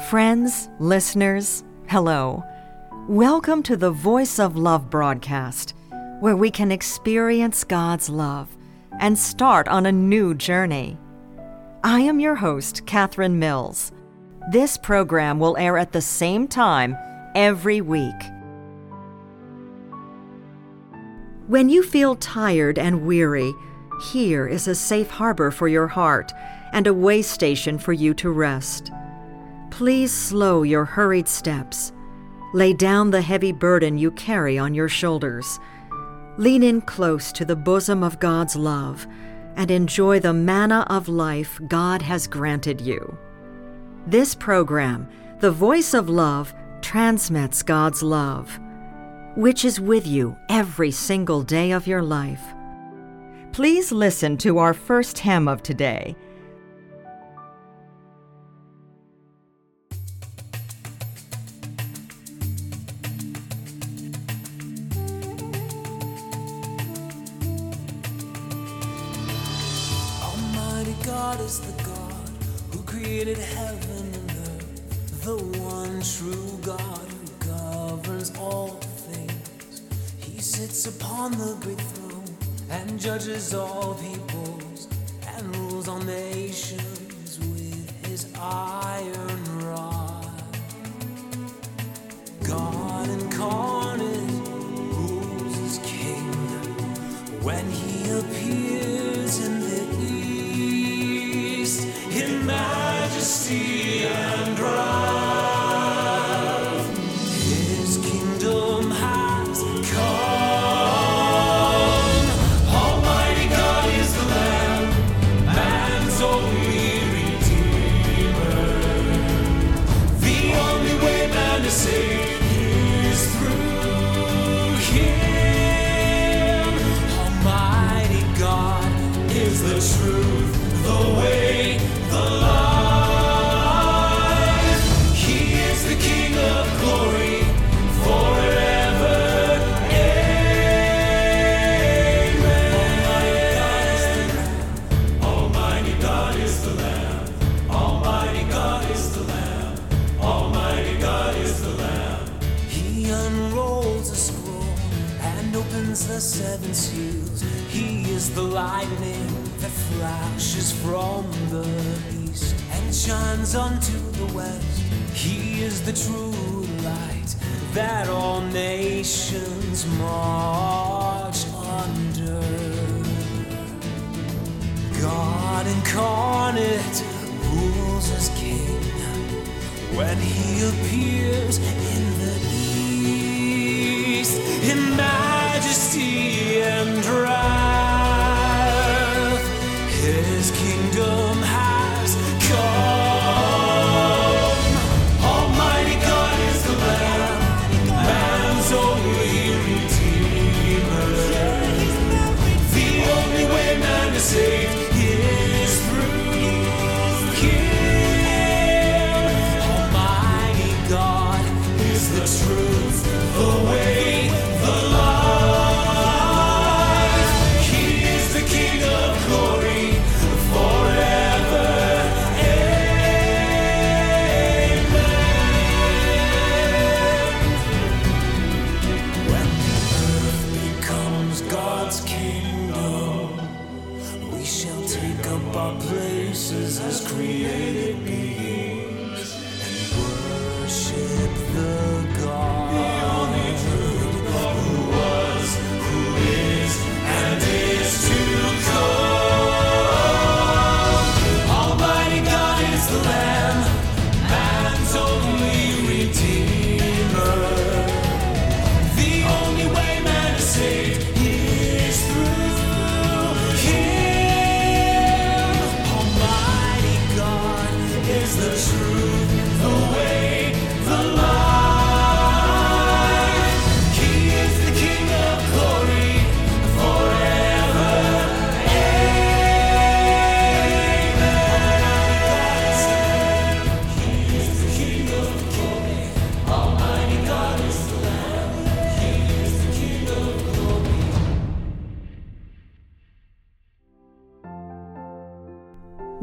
Friends, listeners, hello. Welcome to the Voice of Love broadcast, where we can experience God's love and start on a new journey. I am your host, Catherine Mills. This program will air at the same time every week. When you feel tired and weary, here is a safe harbor for your heart and a way station for you to rest. Please slow your hurried steps. Lay down the heavy burden you carry on your shoulders. Lean in close to the bosom of God's love and enjoy the manna of life God has granted you. This program, The Voice of Love, transmits God's love, which is with you every single day of your life. Please listen to our first hymn of today. From the east and shines unto the west. He is the true light that all nations march under. God incarnate rules as king when he appears in the east in majesty and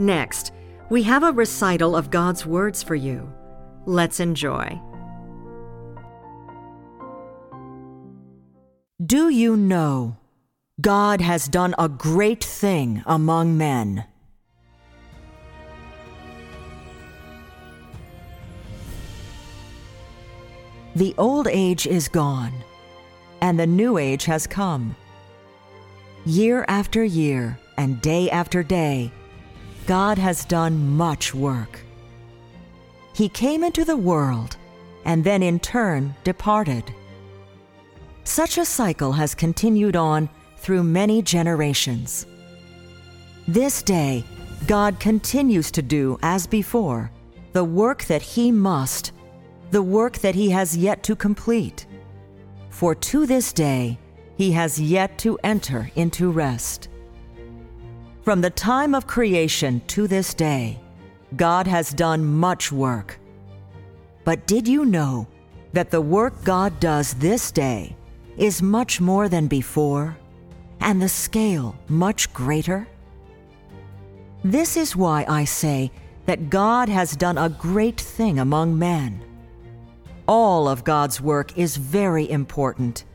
Next, we have a recital of God's words for you. Let's enjoy. Do you know God has done a great thing among men? The old age is gone, and the new age has come. Year after year and day after day, God has done much work. He came into the world and then in turn departed. Such a cycle has continued on through many generations. This day, God continues to do as before the work that He must, the work that He has yet to complete. For to this day, He has yet to enter into rest. From the time of creation to this day, God has done much work. But did you know that the work God does this day is much more than before, and the scale much greater? This is why I say that God has done a great thing among men. All of God's work is very important,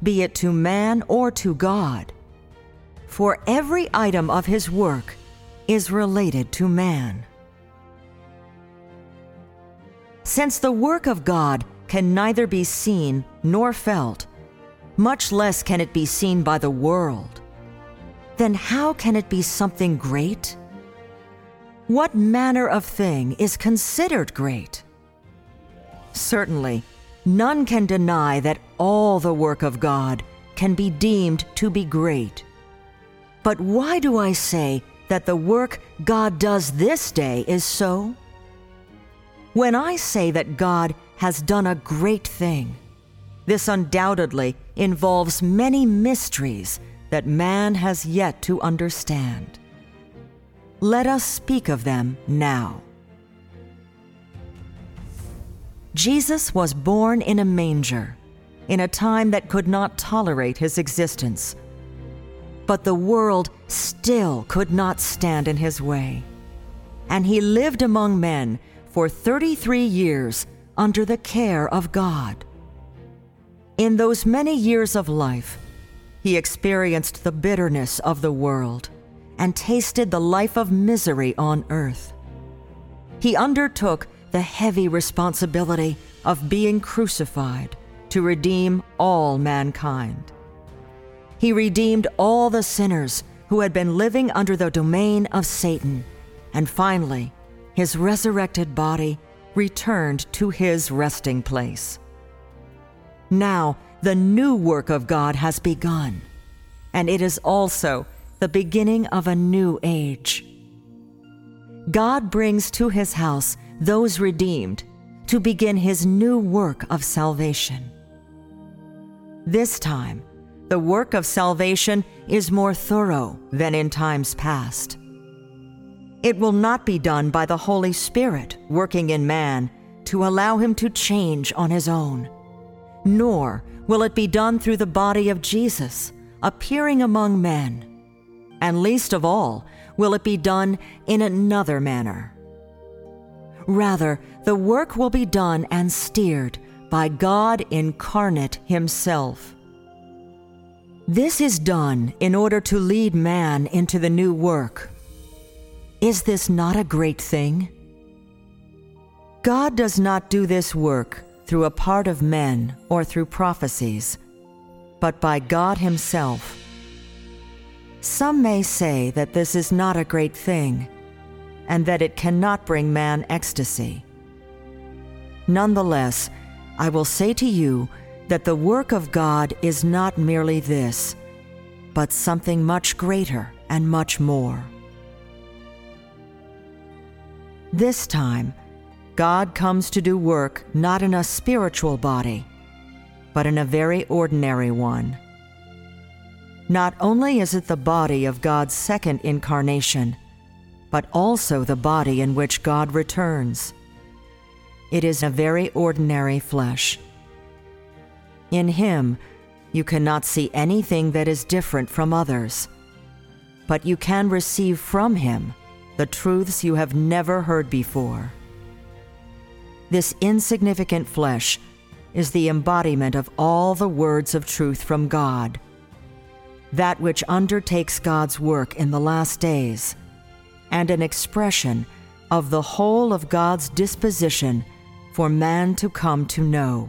be it to man or to God, for every item of his work is related to man. Since the work of God can neither be seen nor felt, much less can it be seen by the world. Then how can it be something great? What manner of thing is considered great? Certainly, none can deny that all the work of God can be deemed to be great. But why do I say that the work God does this day is so? When I say that God has done a great thing, this undoubtedly involves many mysteries that man has yet to understand. Let us speak of them now. Jesus was born in a manger, in a time that could not tolerate his existence. But the world still could not stand in his way. And he lived among men for 33 years under the care of God. In those many years of life, he experienced the bitterness of the world and tasted the life of misery on earth. He undertook the heavy responsibility of being crucified to redeem all mankind. He redeemed all the sinners who had been living under the domain of Satan, and finally, his resurrected body returned to his resting place. Now, the new work of God has begun, and it is also the beginning of a new age. God brings to his house those redeemed to begin his new work of salvation. This time, the work of salvation is more thorough than in times past. It will not be done by the Holy Spirit working in man to allow him to change on his own nor will it be done through the body of Jesus, appearing among men. And least of all, will it be done in another manner. Rather, the work will be done and steered by God incarnate Himself. This is done in order to lead man into the new work. Is this not a great thing? God does not do this work through a part of men or through prophecies, but by God Himself. Some may say that this is not a great thing, and that it cannot bring man ecstasy. Nonetheless, I will say to you that the work of God is not merely this, but something much greater and much more. This time, God comes to do work not in a spiritual body, but in a very ordinary one. Not only is it the body of God's second incarnation, but also the body in which God returns. It is a very ordinary flesh. In Him, you cannot see anything that is different from others, but you can receive from Him the truths you have never heard before. This insignificant flesh is the embodiment of all the words of truth from God, that which undertakes God's work in the last days, and an expression of the whole of God's disposition for man to come to know.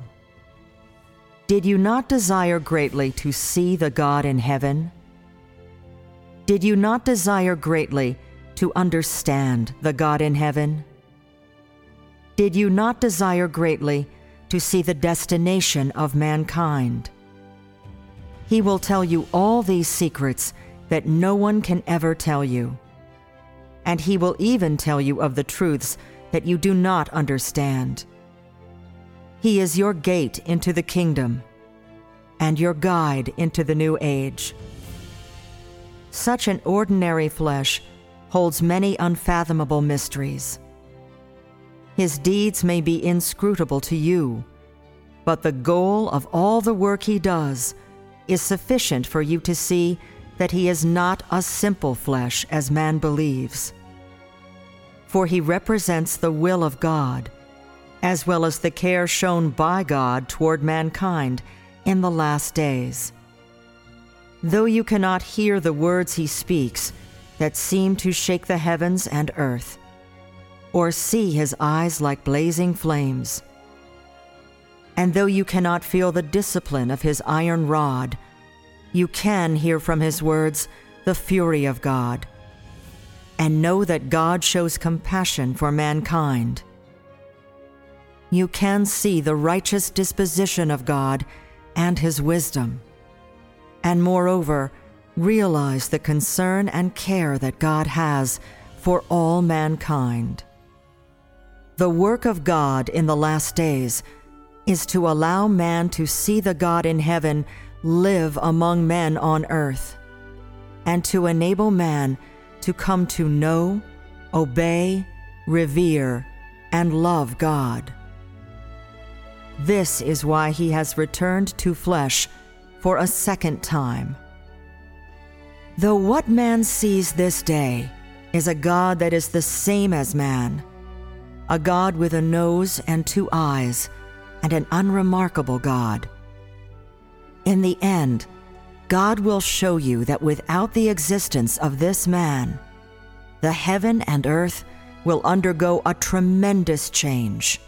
Did you not desire greatly to see the God in heaven? Did you not desire greatly to understand the God in heaven? Did you not desire greatly to see the destination of mankind? He will tell you all these secrets that no one can ever tell you. And he will even tell you of the truths that you do not understand. He is your gate into the kingdom and your guide into the new age. Such an ordinary flesh holds many unfathomable mysteries. His deeds may be inscrutable to you, but the goal of all the work he does is sufficient for you to see that he is not a simple flesh as man believes. For he represents the will of God, as well as the care shown by God toward mankind in the last days. Though you cannot hear the words he speaks that seem to shake the heavens and earth, or see his eyes like blazing flames, and though you cannot feel the discipline of his iron rod, you can hear from his words the fury of God, and know that God shows compassion for mankind. You can see the righteous disposition of God and his wisdom and moreover, realize the concern and care that God has for all mankind. The work of God in the last days is to allow man to see the God in heaven live among men on earth, and to enable man to come to know, obey, revere, and love God. This is why he has returned to flesh for a second time. Though what man sees this day is a God that is the same as man, a God with a nose and two eyes, and an unremarkable God. In the end, God will show you that without the existence of this man, the heaven and earth will undergo a tremendous change.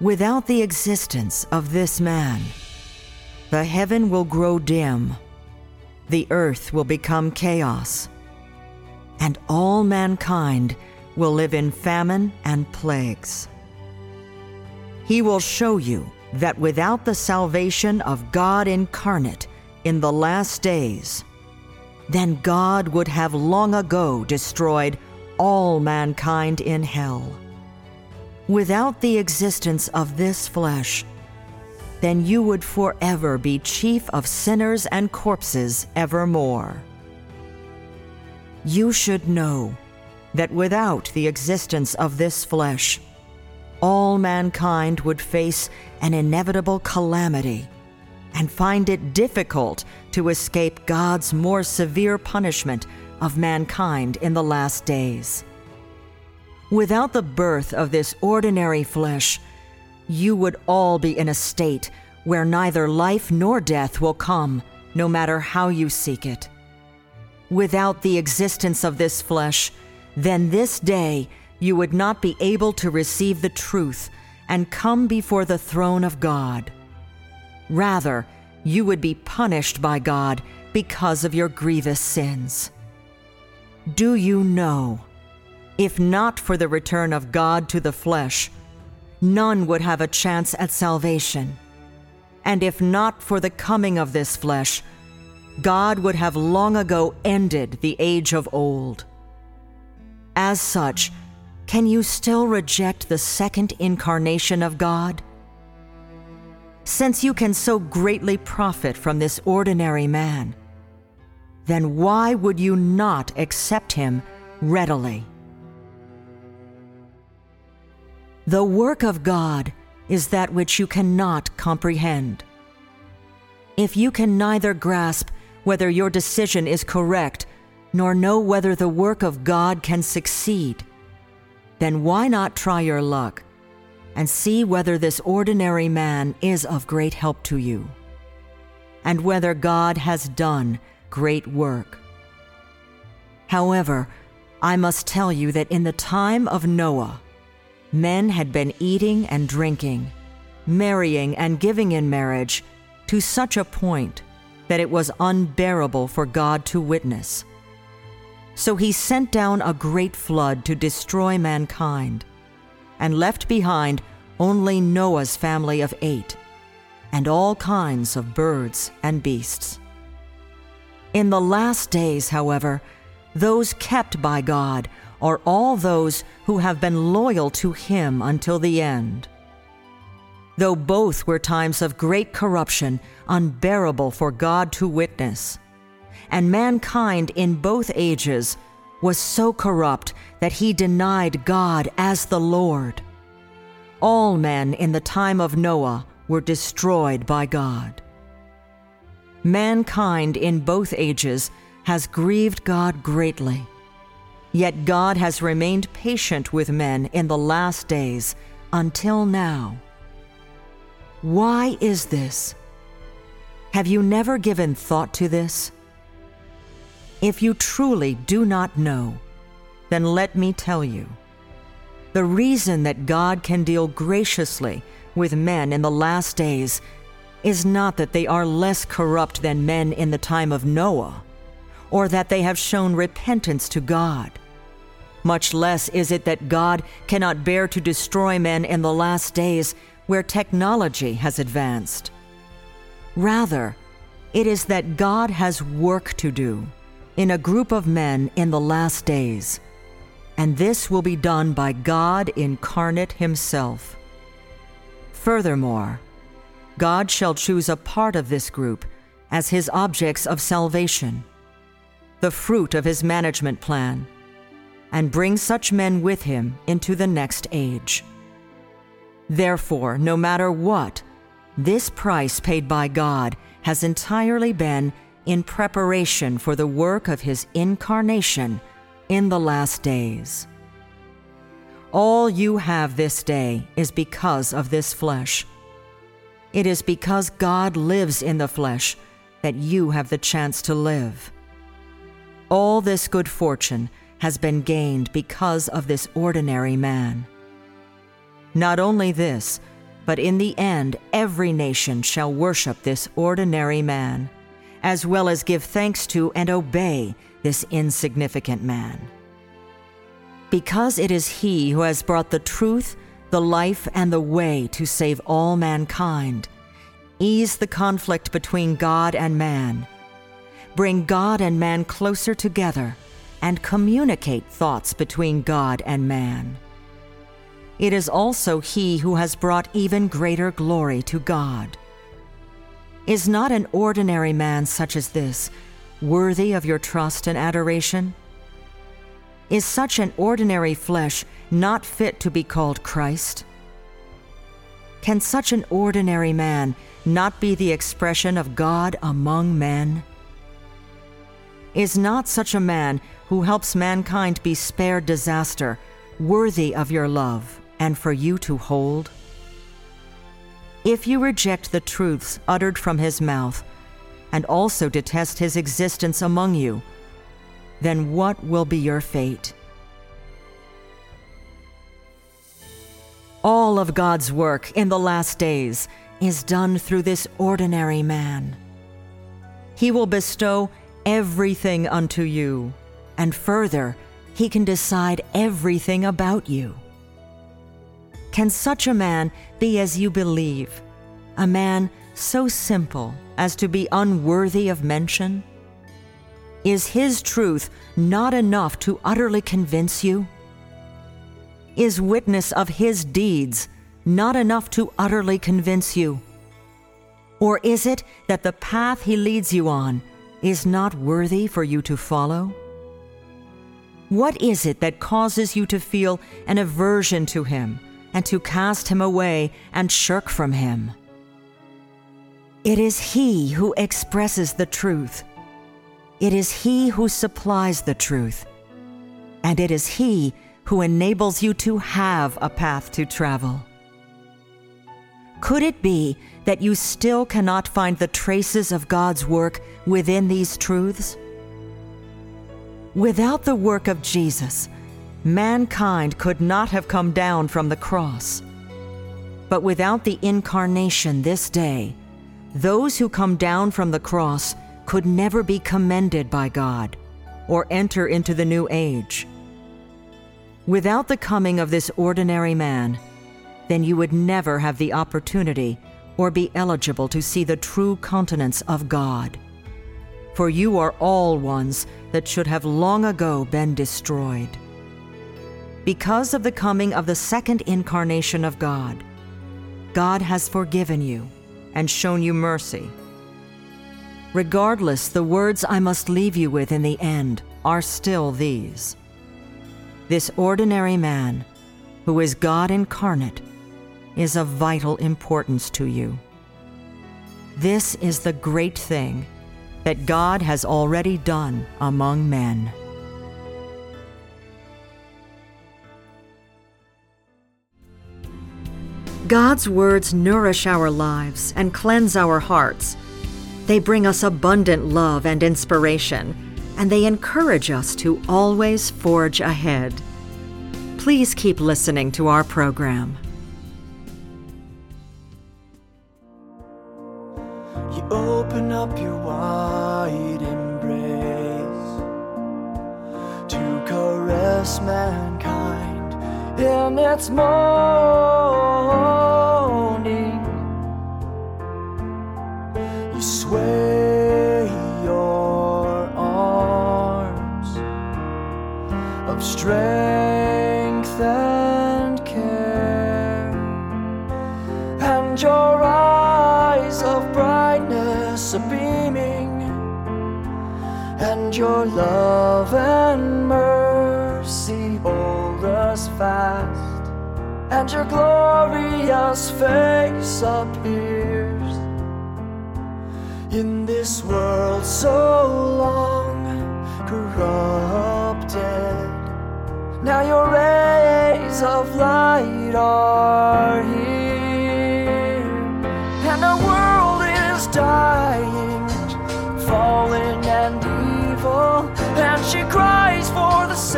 Without the existence of this man, the heaven will grow dim, the earth will become chaos, and all mankind will live in famine and plagues. He will show you that without the salvation of God incarnate in the last days, then God would have long ago destroyed all mankind in hell. Without the existence of this flesh, then you would forever be chief of sinners and corpses evermore. You should know that without the existence of this flesh, all mankind would face an inevitable calamity and find it difficult to escape God's more severe punishment of mankind in the last days. Without the birth of this ordinary flesh, you would all be in a state where neither life nor death will come, no matter how you seek it. Without the existence of this flesh, then this day you would not be able to receive the truth and come before the throne of God. Rather, you would be punished by God because of your grievous sins. Do you know? If not for the return of God to the flesh, none would have a chance at salvation. And if not for the coming of this flesh, God would have long ago ended the age of old. As such, can you still reject the second incarnation of God? Since you can so greatly profit from this ordinary man, then why would you not accept him readily? The work of God is that which you cannot comprehend. If you can neither grasp whether your decision is correct, nor know whether the work of God can succeed, then why not try your luck and see whether this ordinary man is of great help to you, and whether God has done great work. However, I must tell you that in the time of Noah, men had been eating and drinking, marrying and giving in marriage to such a point that it was unbearable for God to witness. So he sent down a great flood to destroy mankind, and left behind only Noah's family of eight, and all kinds of birds and beasts. In the last days, however, those kept by God are all those who have been loyal to Him until the end. Though both were times of great corruption, unbearable for God to witness, and mankind in both ages was so corrupt that he denied God as the Lord. All men in the time of Noah were destroyed by God. Mankind in both ages has grieved God greatly. Yet God has remained patient with men in the last days until now. Why is this? Have you never given thought to this? If you truly do not know, then let me tell you. The reason that God can deal graciously with men in the last days is not that they are less corrupt than men in the time of Noah or that they have shown repentance to God. Much less is it that God cannot bear to destroy men in the last days where technology has advanced. Rather, it is that God has work to do in a group of men in the last days, and this will be done by God incarnate Himself. Furthermore, God shall choose a part of this group as His objects of salvation the fruit of his management plan, and bring such men with him into the next age. Therefore, no matter what, this price paid by God has entirely been in preparation for the work of his incarnation in the last days. All you have this day is because of this flesh. It is because God lives in the flesh that you have the chance to live. All this good fortune has been gained because of this ordinary man. Not only this, but in the end, every nation shall worship this ordinary man, as well as give thanks to and obey this insignificant man. Because it is he who has brought the truth, the life, and the way to save all mankind, ease the conflict between God and man bring God and man closer together, and communicate thoughts between God and man. It is also He who has brought even greater glory to God. Is not an ordinary man such as this worthy of your trust and adoration? Is such an ordinary flesh not fit to be called Christ? Can such an ordinary man not be the expression of God among men? Is not such a man who helps mankind be spared disaster worthy of your love and for you to hold? If you reject the truths uttered from his mouth, and also detest his existence among you, then what will be your fate? All of God's work in the last days is done through this ordinary man. He will bestow everything unto you, and further, he can decide everything about you. Can such a man be as you believe, a man so simple as to be unworthy of mention? Is his truth not enough to utterly convince you? Is witness of his deeds not enough to utterly convince you? Or is it that the path he leads you on is not worthy for you to follow? What is it that causes you to feel an aversion to him and to cast him away and shirk from him? It is he who expresses the truth. It is he who supplies the truth. And it is he who enables you to have a path to travel. Could it be that you still cannot find the traces of God's work within these truths? Without the work of Jesus, mankind could not have come down from the cross. But without the incarnation this day, those who come down from the cross could never be commended by God or enter into the new age. Without the coming of this ordinary man, then you would never have the opportunity or be eligible to see the true countenance of God. For you are all ones that should have long ago been destroyed. Because of the coming of the second incarnation of God, God has forgiven you and shown you mercy. Regardless, the words I must leave you with in the end are still these This ordinary man, who is God incarnate, is of vital importance to you. This is the great thing that God has already done among men. God's words nourish our lives and cleanse our hearts. They bring us abundant love and inspiration, and they encourage us to always forge ahead. Please keep listening to our program. Open up your wide embrace to caress mankind in its moaning. You sway your arms of strength and your love and mercy hold us fast, and your glorious face appears in this world so long corrupted. Now your rays of light are here,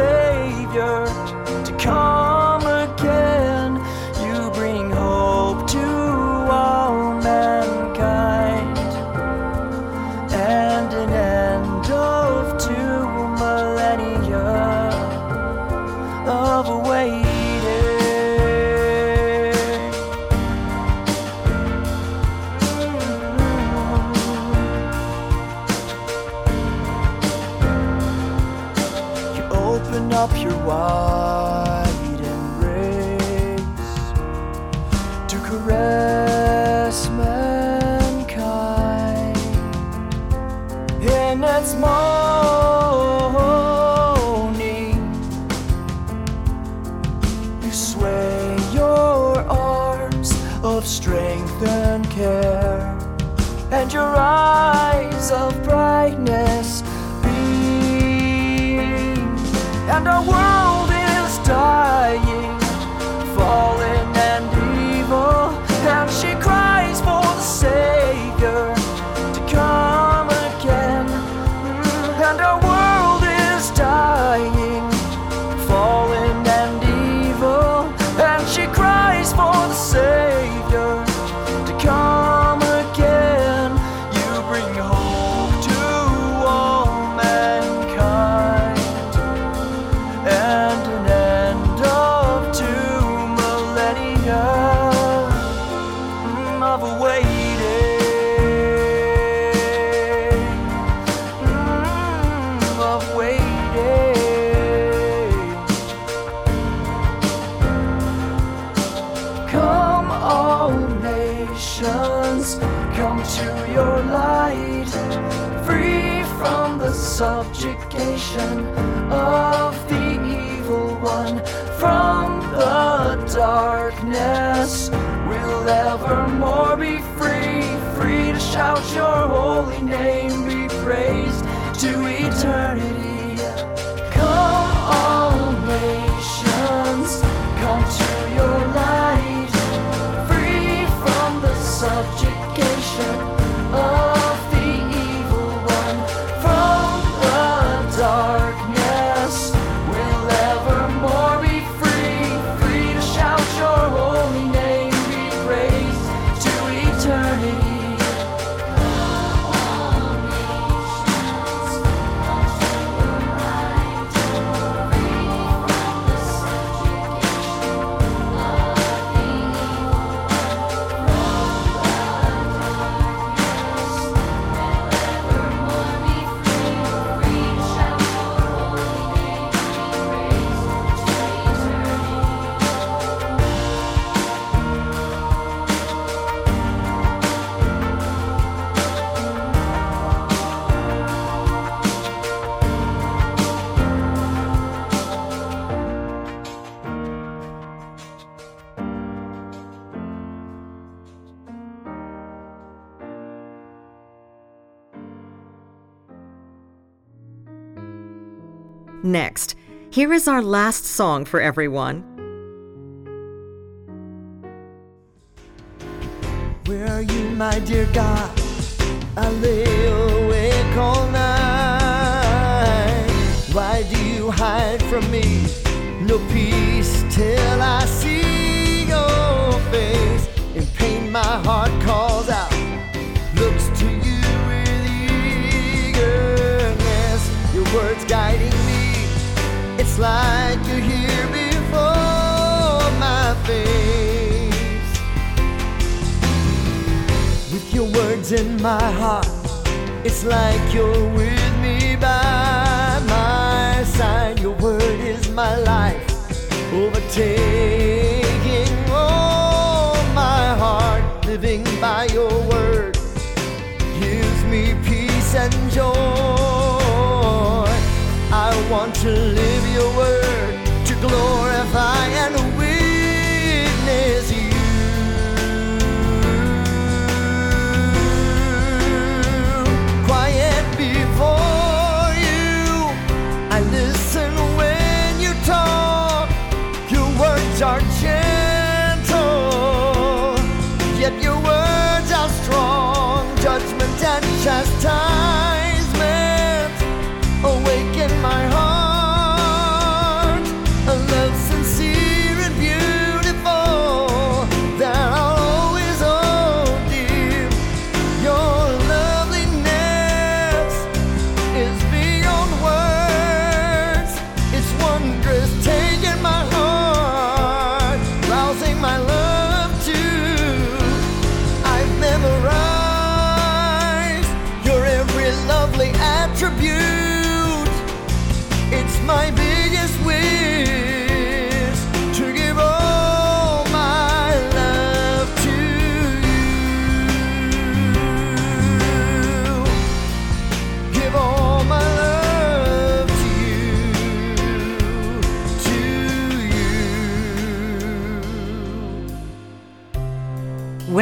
Savior in its moaning. You sway your arms of strength and care, and your eyes of brightness beam, and our world is dying, fallen Next, here is our last song for everyone. Where are you, my dear God? I lay awake all night. Why do you hide from me? No peace till I see your face. In pain, my heart calls like you're here before my face. With your words in my heart, it's like you're with me by my side. Your word is my life, overtaking all my heart. Living by your word gives me peace and joy. I want to live your word to glorify and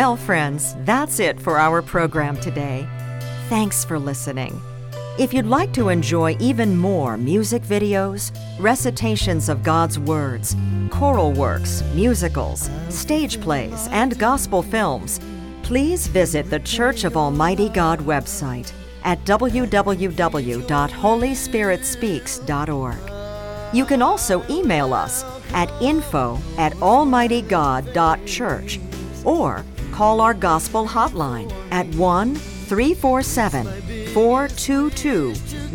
Well, friends, that's it for our program today. Thanks for listening. If you'd like to enjoy even more music videos, recitations of God's words, choral works, musicals, stage plays, and gospel films, please visit the Church of Almighty God website at www.holyspiritspeaks.org. You can also email us at info at almightygod.church or call our gospel hotline at 1 347 422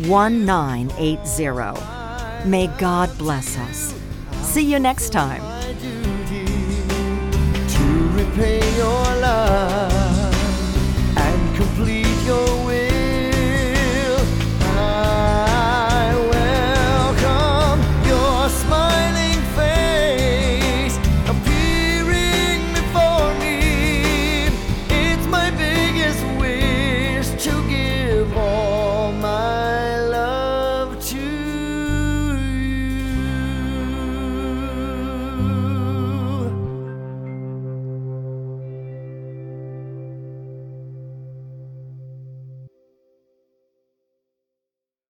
1980. May God bless us. See you next time.